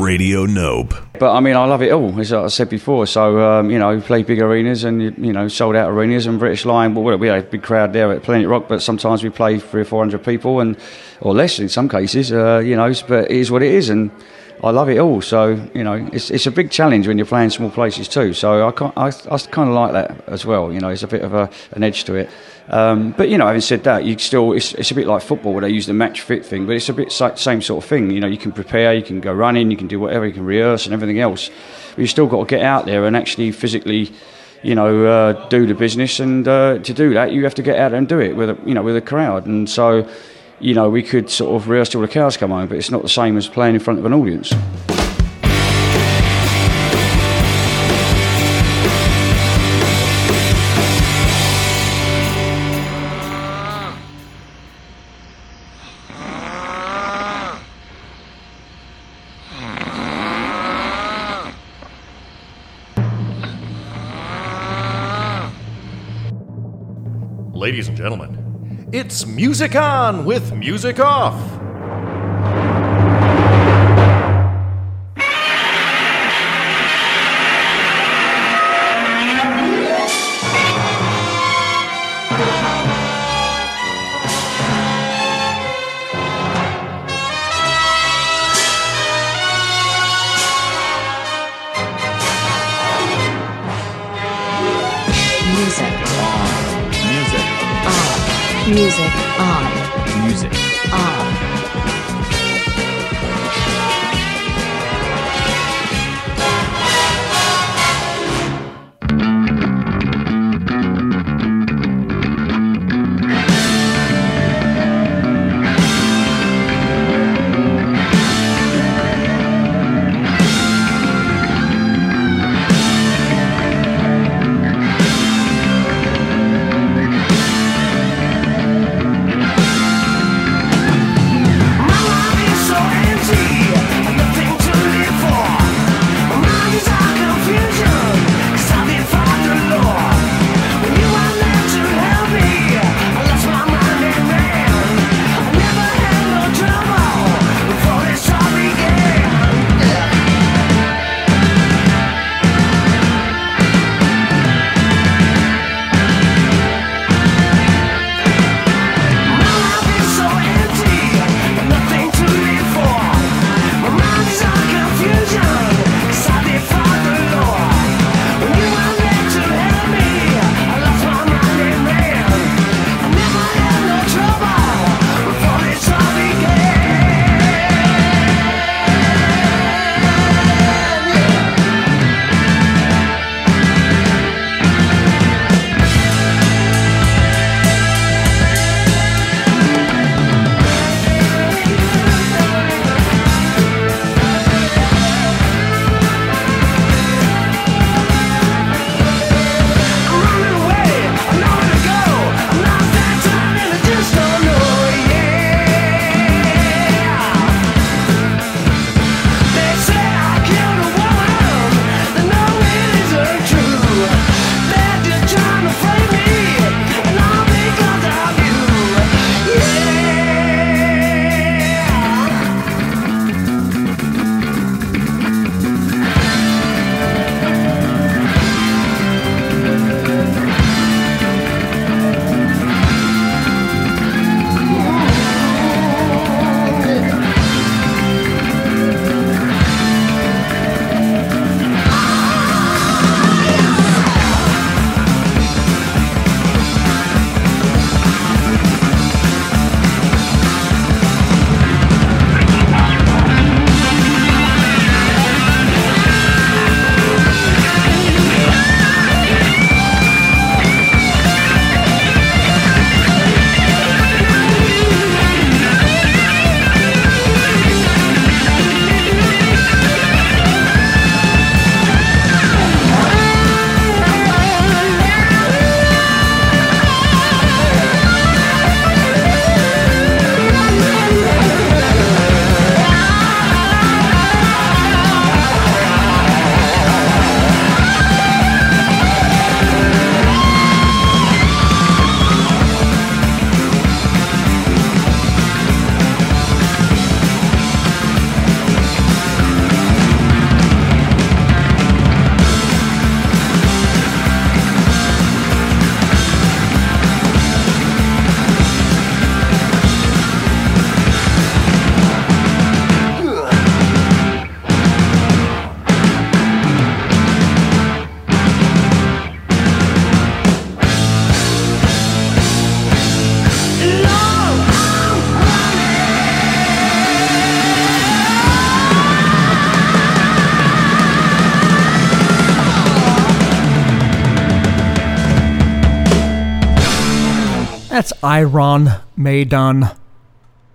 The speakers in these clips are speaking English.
Radio Nope. But I mean, I love it all, as I said before. So, um, you know, we play big arenas and, you know, sold out arenas and British Lion. Well, we had a big crowd there at Planet Rock, but sometimes we play three or four hundred people and, or less in some cases, uh, you know, but it is what it is. And I love it all. So, you know, it's, it's a big challenge when you're playing small places too. So I, I, I kind of like that as well. You know, it's a bit of a, an edge to it. Um, but you know, having said that, you still it's, it's a bit like football where they use the match fit thing, but it's a bit same sort of thing. You know, you can prepare, you can go running, you can do whatever, you can rehearse and everything else. But you still got to get out there and actually physically, you know, uh, do the business. And uh, to do that, you have to get out and do it with a, you know with a crowd. And so, you know, we could sort of rehearse till the cows come home, but it's not the same as playing in front of an audience. Ladies and gentlemen, it's Music On with Music Off. That's Iron Maiden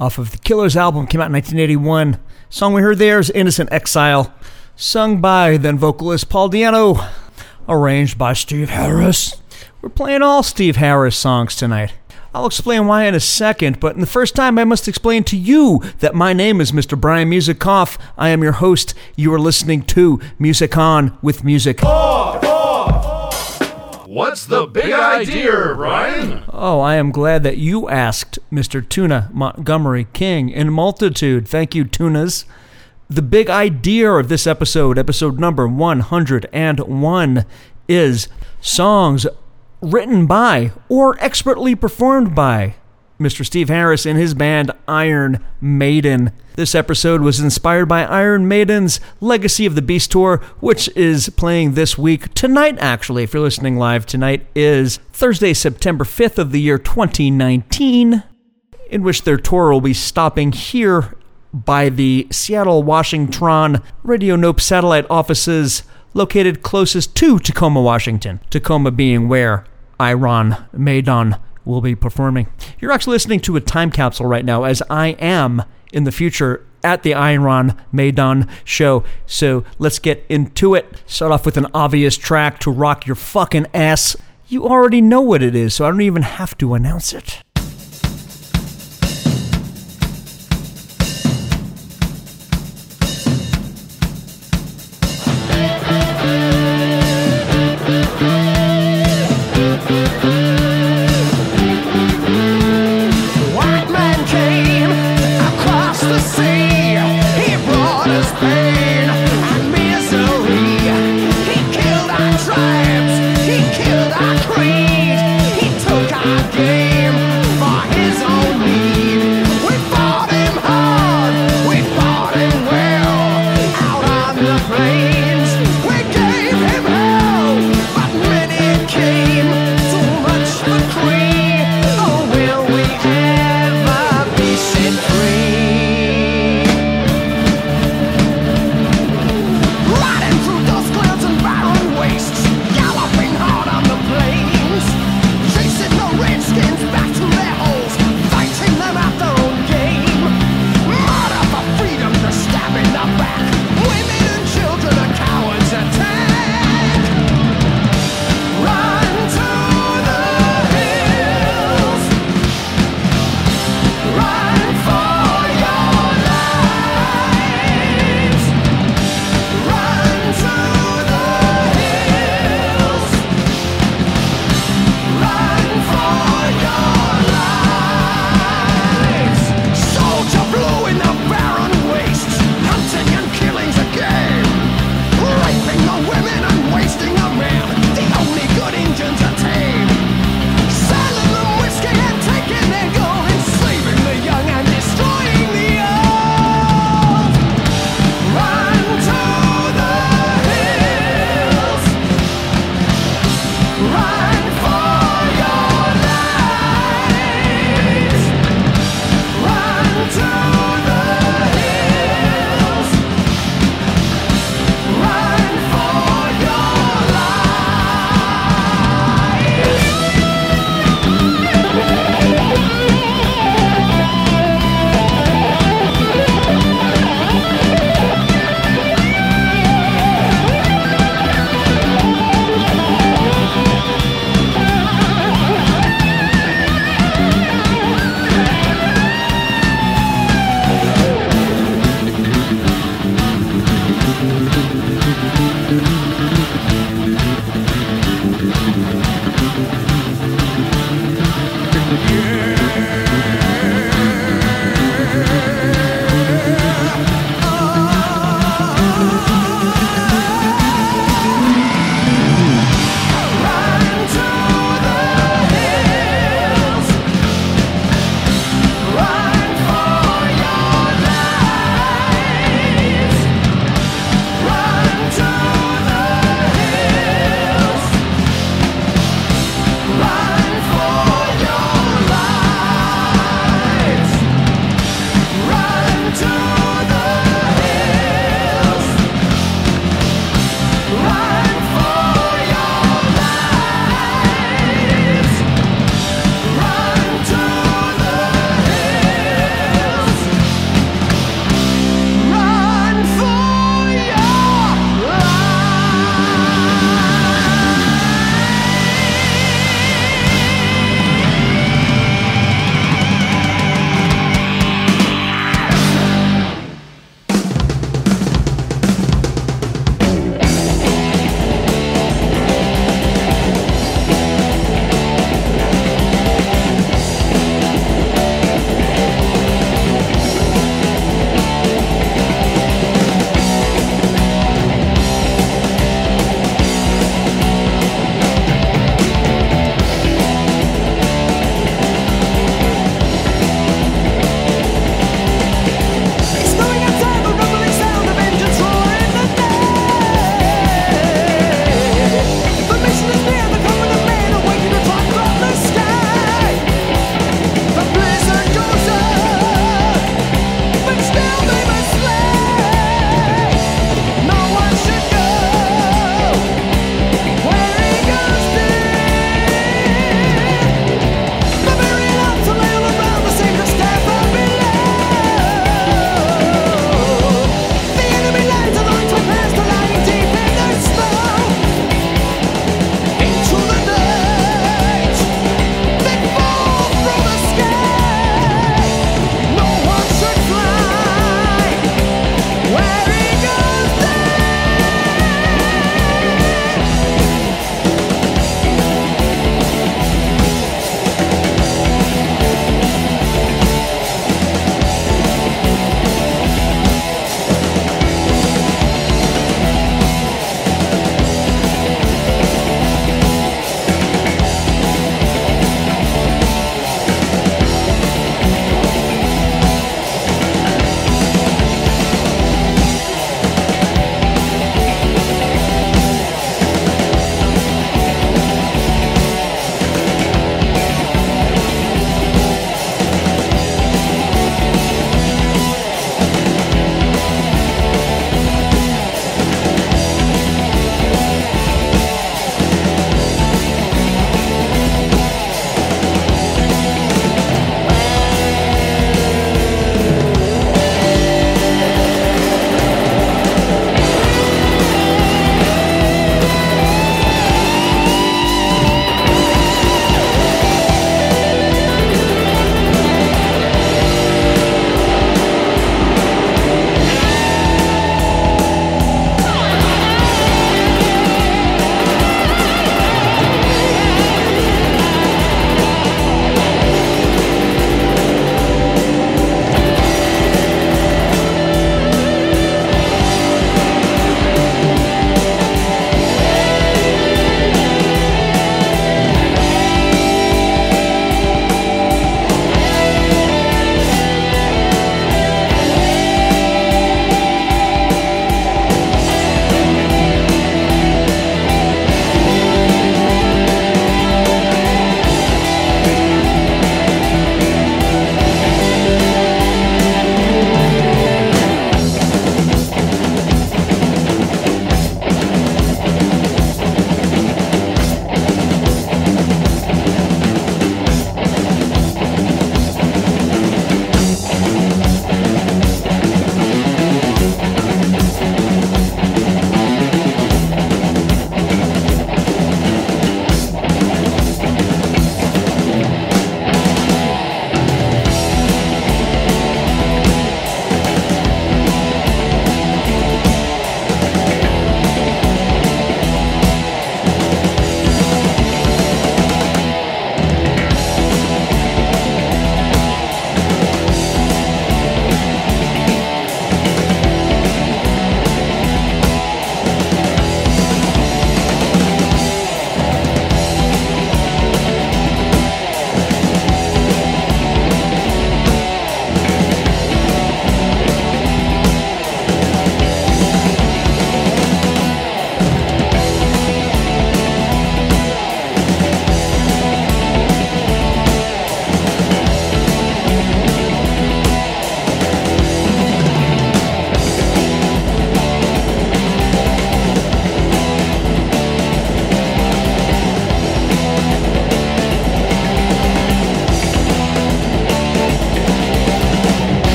off of the Killers album, came out in 1981. Song we heard there is Innocent Exile, sung by then vocalist Paul Di'Anno, arranged by Steve Harris. We're playing all Steve Harris songs tonight. I'll explain why in a second, but in the first time I must explain to you that my name is Mr. Brian Musikoff. I am your host. You are listening to Music On with Music. What's the big idea, Ryan? Oh, I am glad that you asked, Mr. Tuna Montgomery King in multitude. Thank you, Tunas. The big idea of this episode, episode number 101, is songs written by or expertly performed by Mr. Steve Harris and his band Iron Maiden. This episode was inspired by Iron Maiden's Legacy of the Beast tour, which is playing this week. Tonight, actually, if you're listening live, tonight is Thursday, September 5th of the year 2019, in which their tour will be stopping here by the Seattle Washington Radio Nope satellite offices located closest to Tacoma, Washington. Tacoma being where Iron Maiden will be performing. You're actually listening to a time capsule right now, as I am in the future at the Iron Maiden show. So let's get into it. Start off with an obvious track to rock your fucking ass. You already know what it is, so I don't even have to announce it.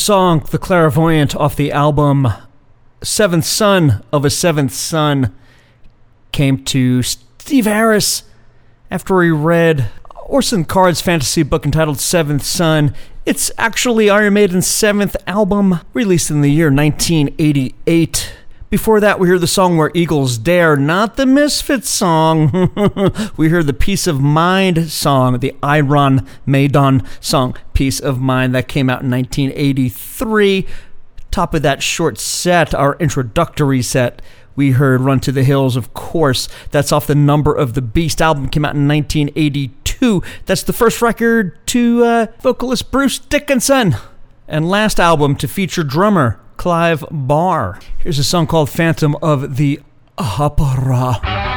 Song The Clairvoyant off the album Seventh Son of a Seventh Son. Came to Steve Harris after he read Orson Card's fantasy book entitled Seventh Son. It's actually Iron Maiden's seventh album, released in the year 1988. Before that, we hear the song Where Eagles Dare, not the Misfits song. we hear the Piece of Mind song, the Iron Maiden song, Piece of Mind, that came out in 1983. Top of that short set, our introductory set, we heard Run to the Hills, of course. That's off the Number of the Beast album, came out in 1982. That's the first record to uh, vocalist Bruce Dickinson. And last album to feature drummer Clive Burr. Here's a song called Phantom of the Opera.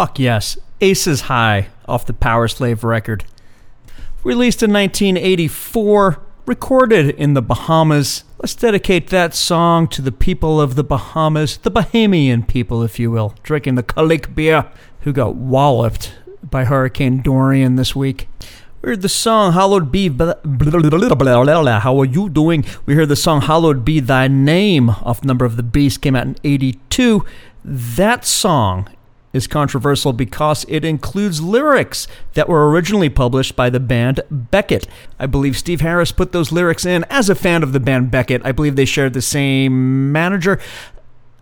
Fuck yes. Aces High off the Powerslave record. Released in 1984, recorded in the Bahamas. Let's dedicate that song to the people of the Bahamas, the Bahamian people, if you will, drinking the Kalik beer, who got walloped by Hurricane Dorian this week. We heard the song Hallowed Be blah, blah, blah. How are you doing? We heard the song Hallowed Be Thy Name off Number of the Beast came out in 82. That song is controversial because it includes lyrics that were originally published by the band Beckett. I believe Steve Harris put those lyrics in as a fan of the band Beckett. I believe they shared the same manager.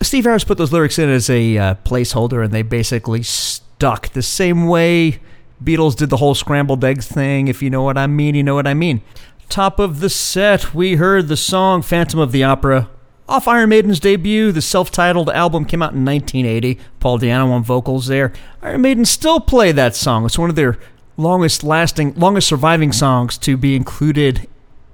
Steve Harris put those lyrics in as a uh, placeholder and they basically stuck the same way Beatles did the whole scrambled eggs thing. If you know what I mean, you know what I mean. Top of the set, we heard the song Phantom of the Opera off Iron Maiden's debut. The self titled album came out in 1980. Paul Di'Anno on vocals there. Iron Maiden still play that song. It's one of their longest lasting, longest surviving songs to be included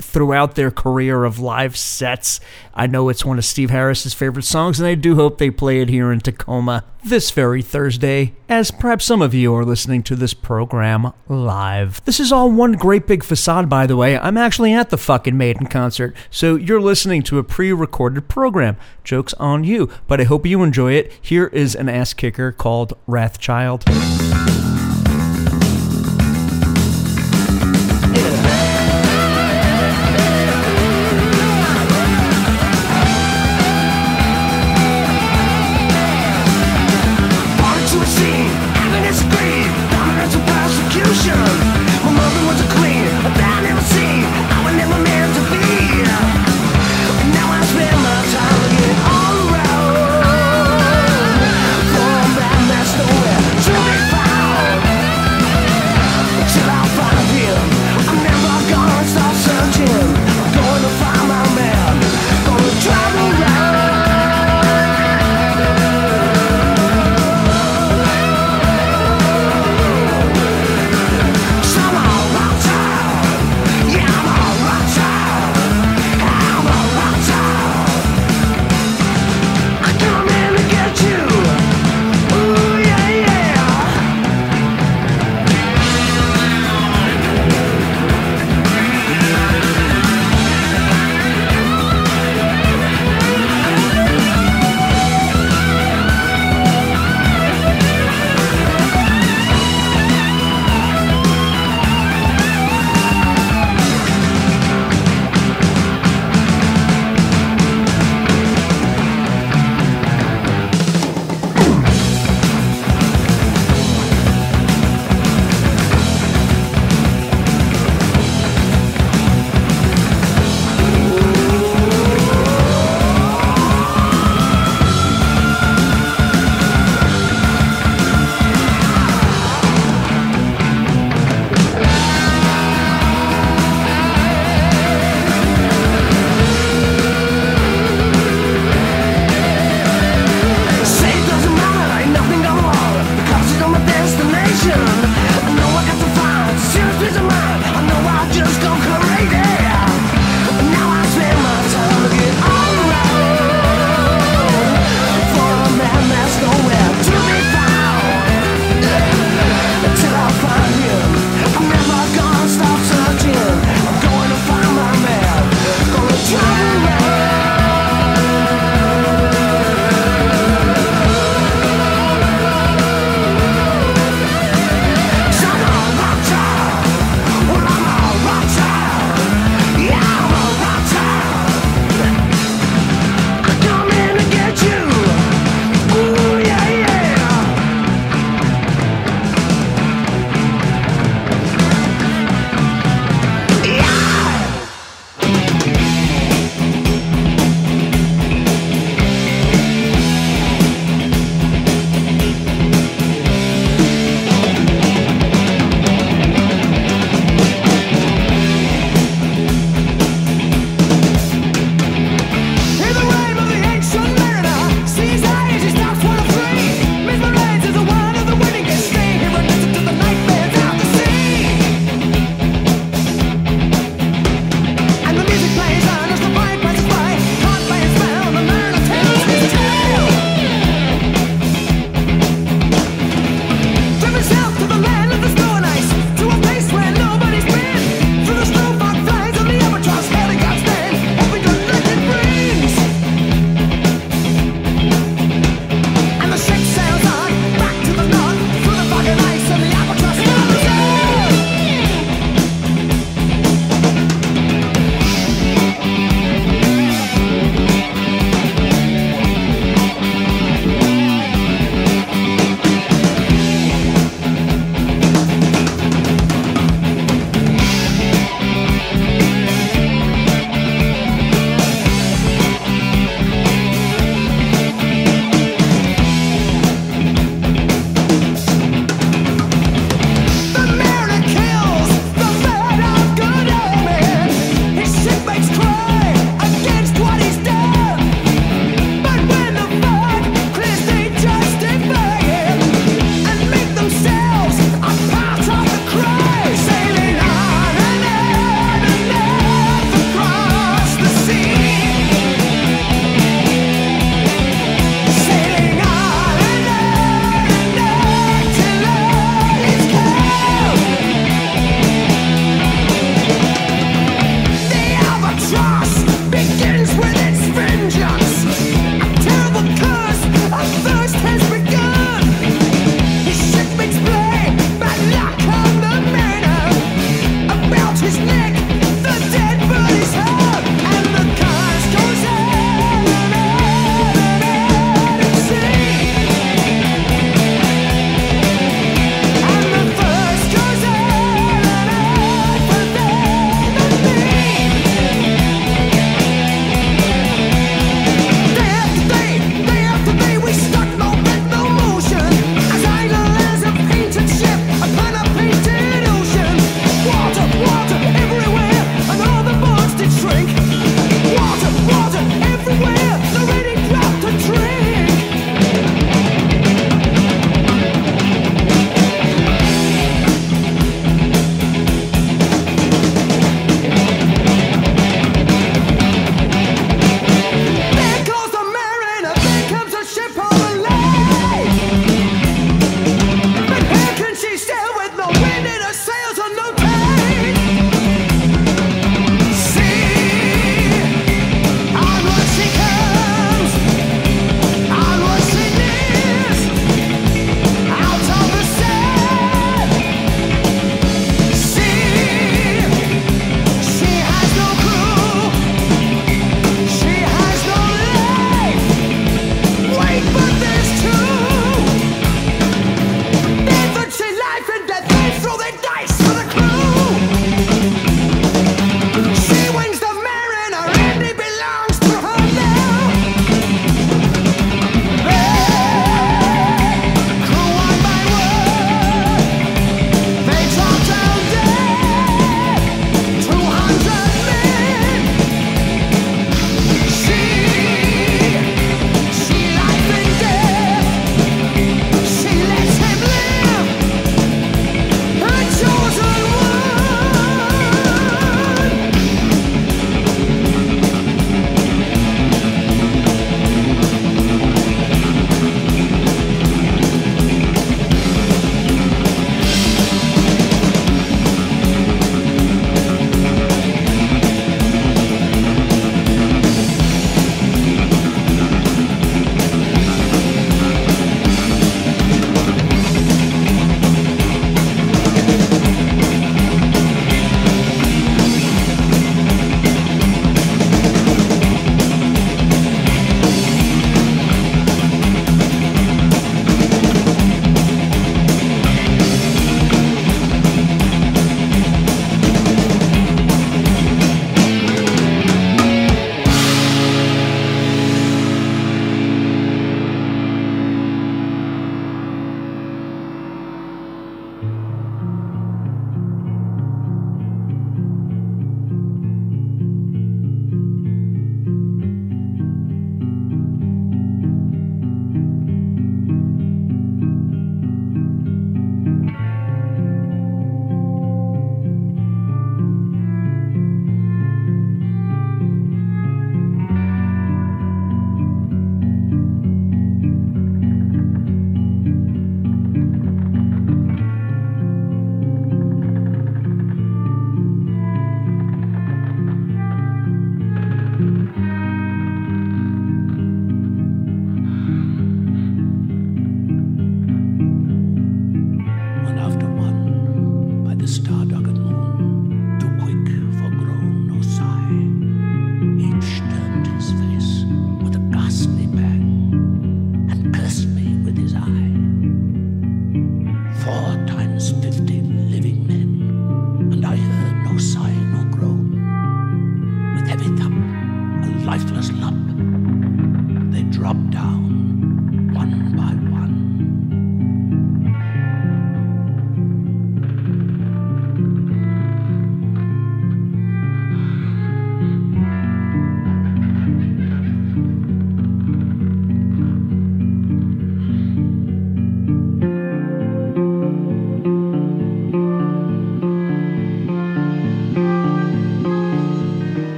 throughout their career of live sets. I know it's one of Steve Harris's favorite songs, and I do hope they play it here in Tacoma this very Thursday, as perhaps some of you are listening to this program live. This is all one great big facade, by the way. I'm actually at the fucking Maiden concert, so you're listening to a pre recorded program. Joke's on you, but I hope you enjoy it. Here is an ass kicker called Wrathchild.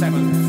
Woman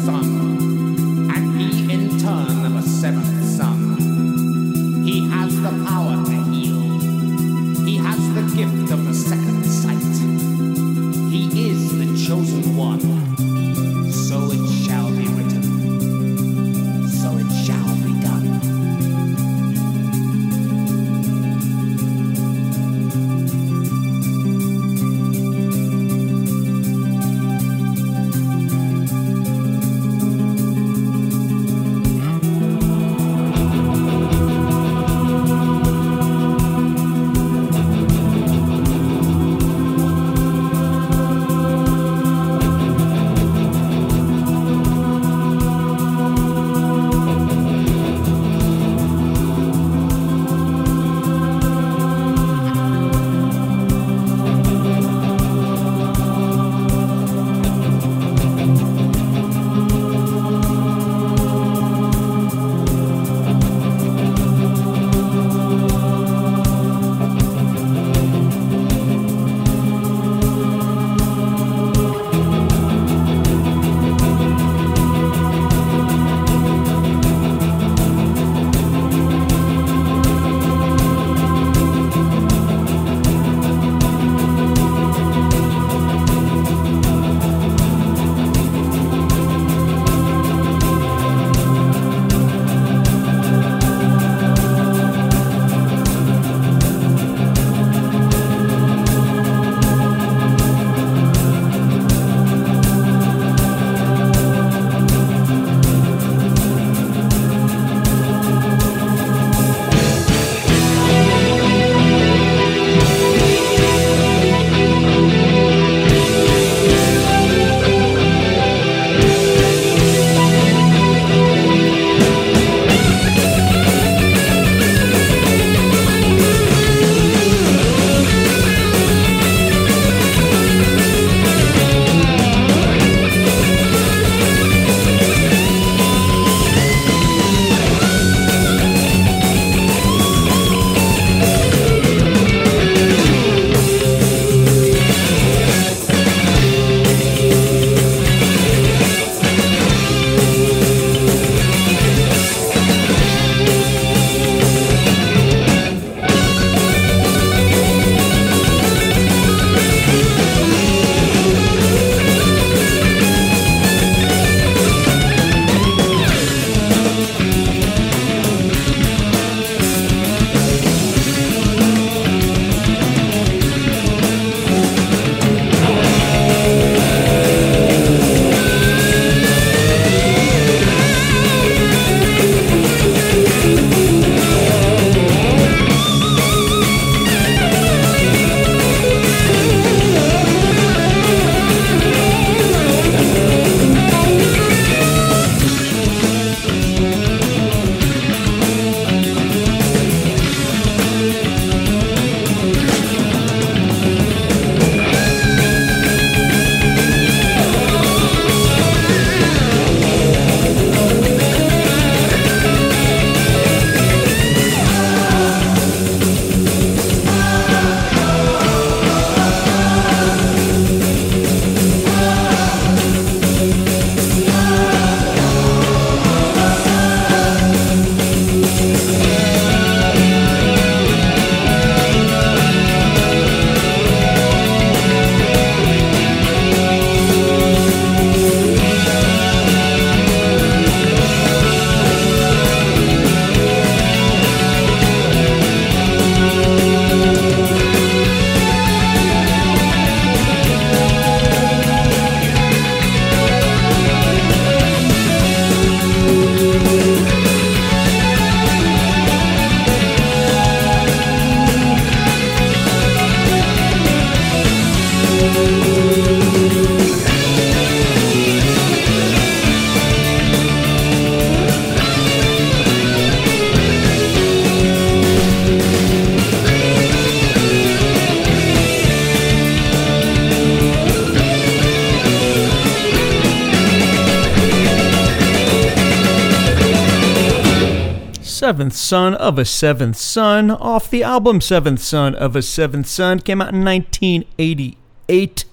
Son of a Seventh Son off the album Seventh Son of a Seventh Son came out in 1988.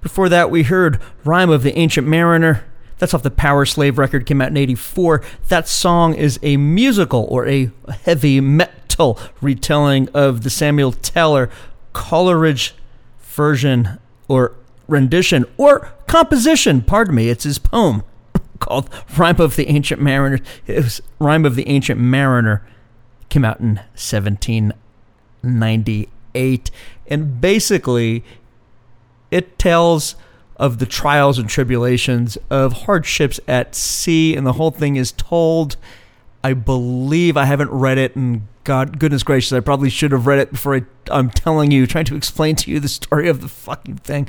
Before that, we heard Rime of the Ancient Mariner. That's off the Powerslave record, came out in 84. That song is a musical or a heavy metal retelling of the Samuel Taylor Coleridge version or rendition or composition, pardon me, it's his poem called Rime of the Ancient Mariner. It was Rime of the Ancient Mariner came out in 1798 and basically it tells of the trials and tribulations of hardships at sea and the whole thing is told. I believe I haven't read it and God goodness gracious I probably should have read it before I, I'm telling you trying to explain to you the story of the fucking thing.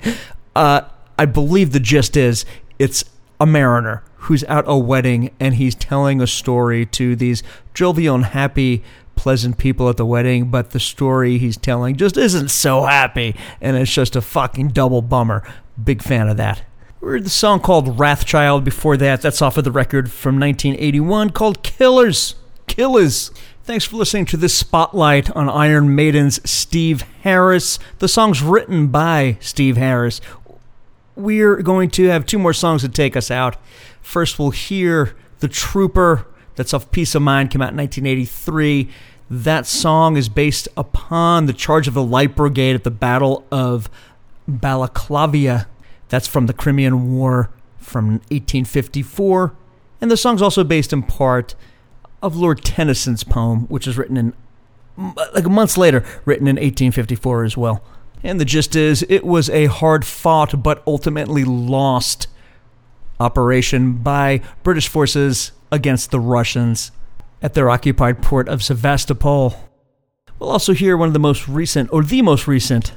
Uh, I believe the gist is it's a mariner who's at a wedding and he's telling a story to these jovial and happy pleasant people at the wedding, but the story he's telling just isn't so happy, and it's just a fucking double bummer. Big fan of that. We heard the song called Wrathchild before that. That's off of the record from 1981 called Killers. Killers. Thanks for listening to this spotlight on Iron Maiden's Steve Harris. The song's written by Steve Harris. We're going to have two more songs to take us out. First, we'll hear The Trooper. That's off Piece of Mind, came out in 1983. That song is based upon the charge of the Light Brigade at the Battle of Balaclavia. That's from the Crimean War from 1854. And the song's also based in part of Lord Tennyson's poem, which was written in, like months later, written in 1854 as well. And the gist is, it was a hard fought but ultimately lost operation by British forces against the Russians at their occupied port of Sevastopol. We'll also hear one of the most recent, or the most recent,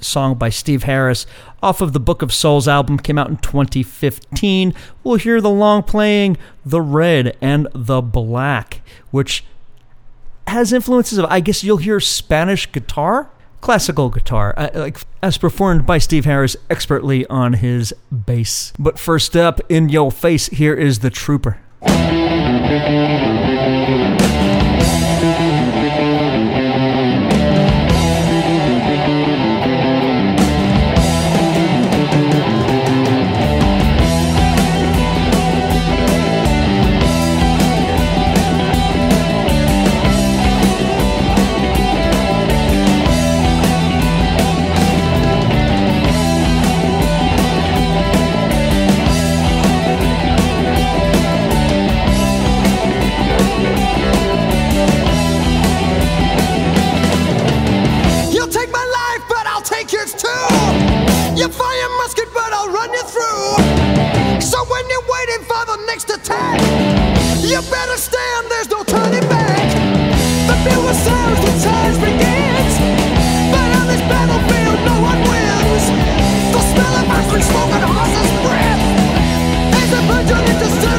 song by Steve Harris off of the Book of Souls album, came out in 2015. We'll hear the long playing The Red and the Black, which has influences of, I guess you'll hear Spanish guitar, classical guitar, uh, like as performed by Steve Harris expertly on his bass. But first up, in your face, here is the Trooper. Just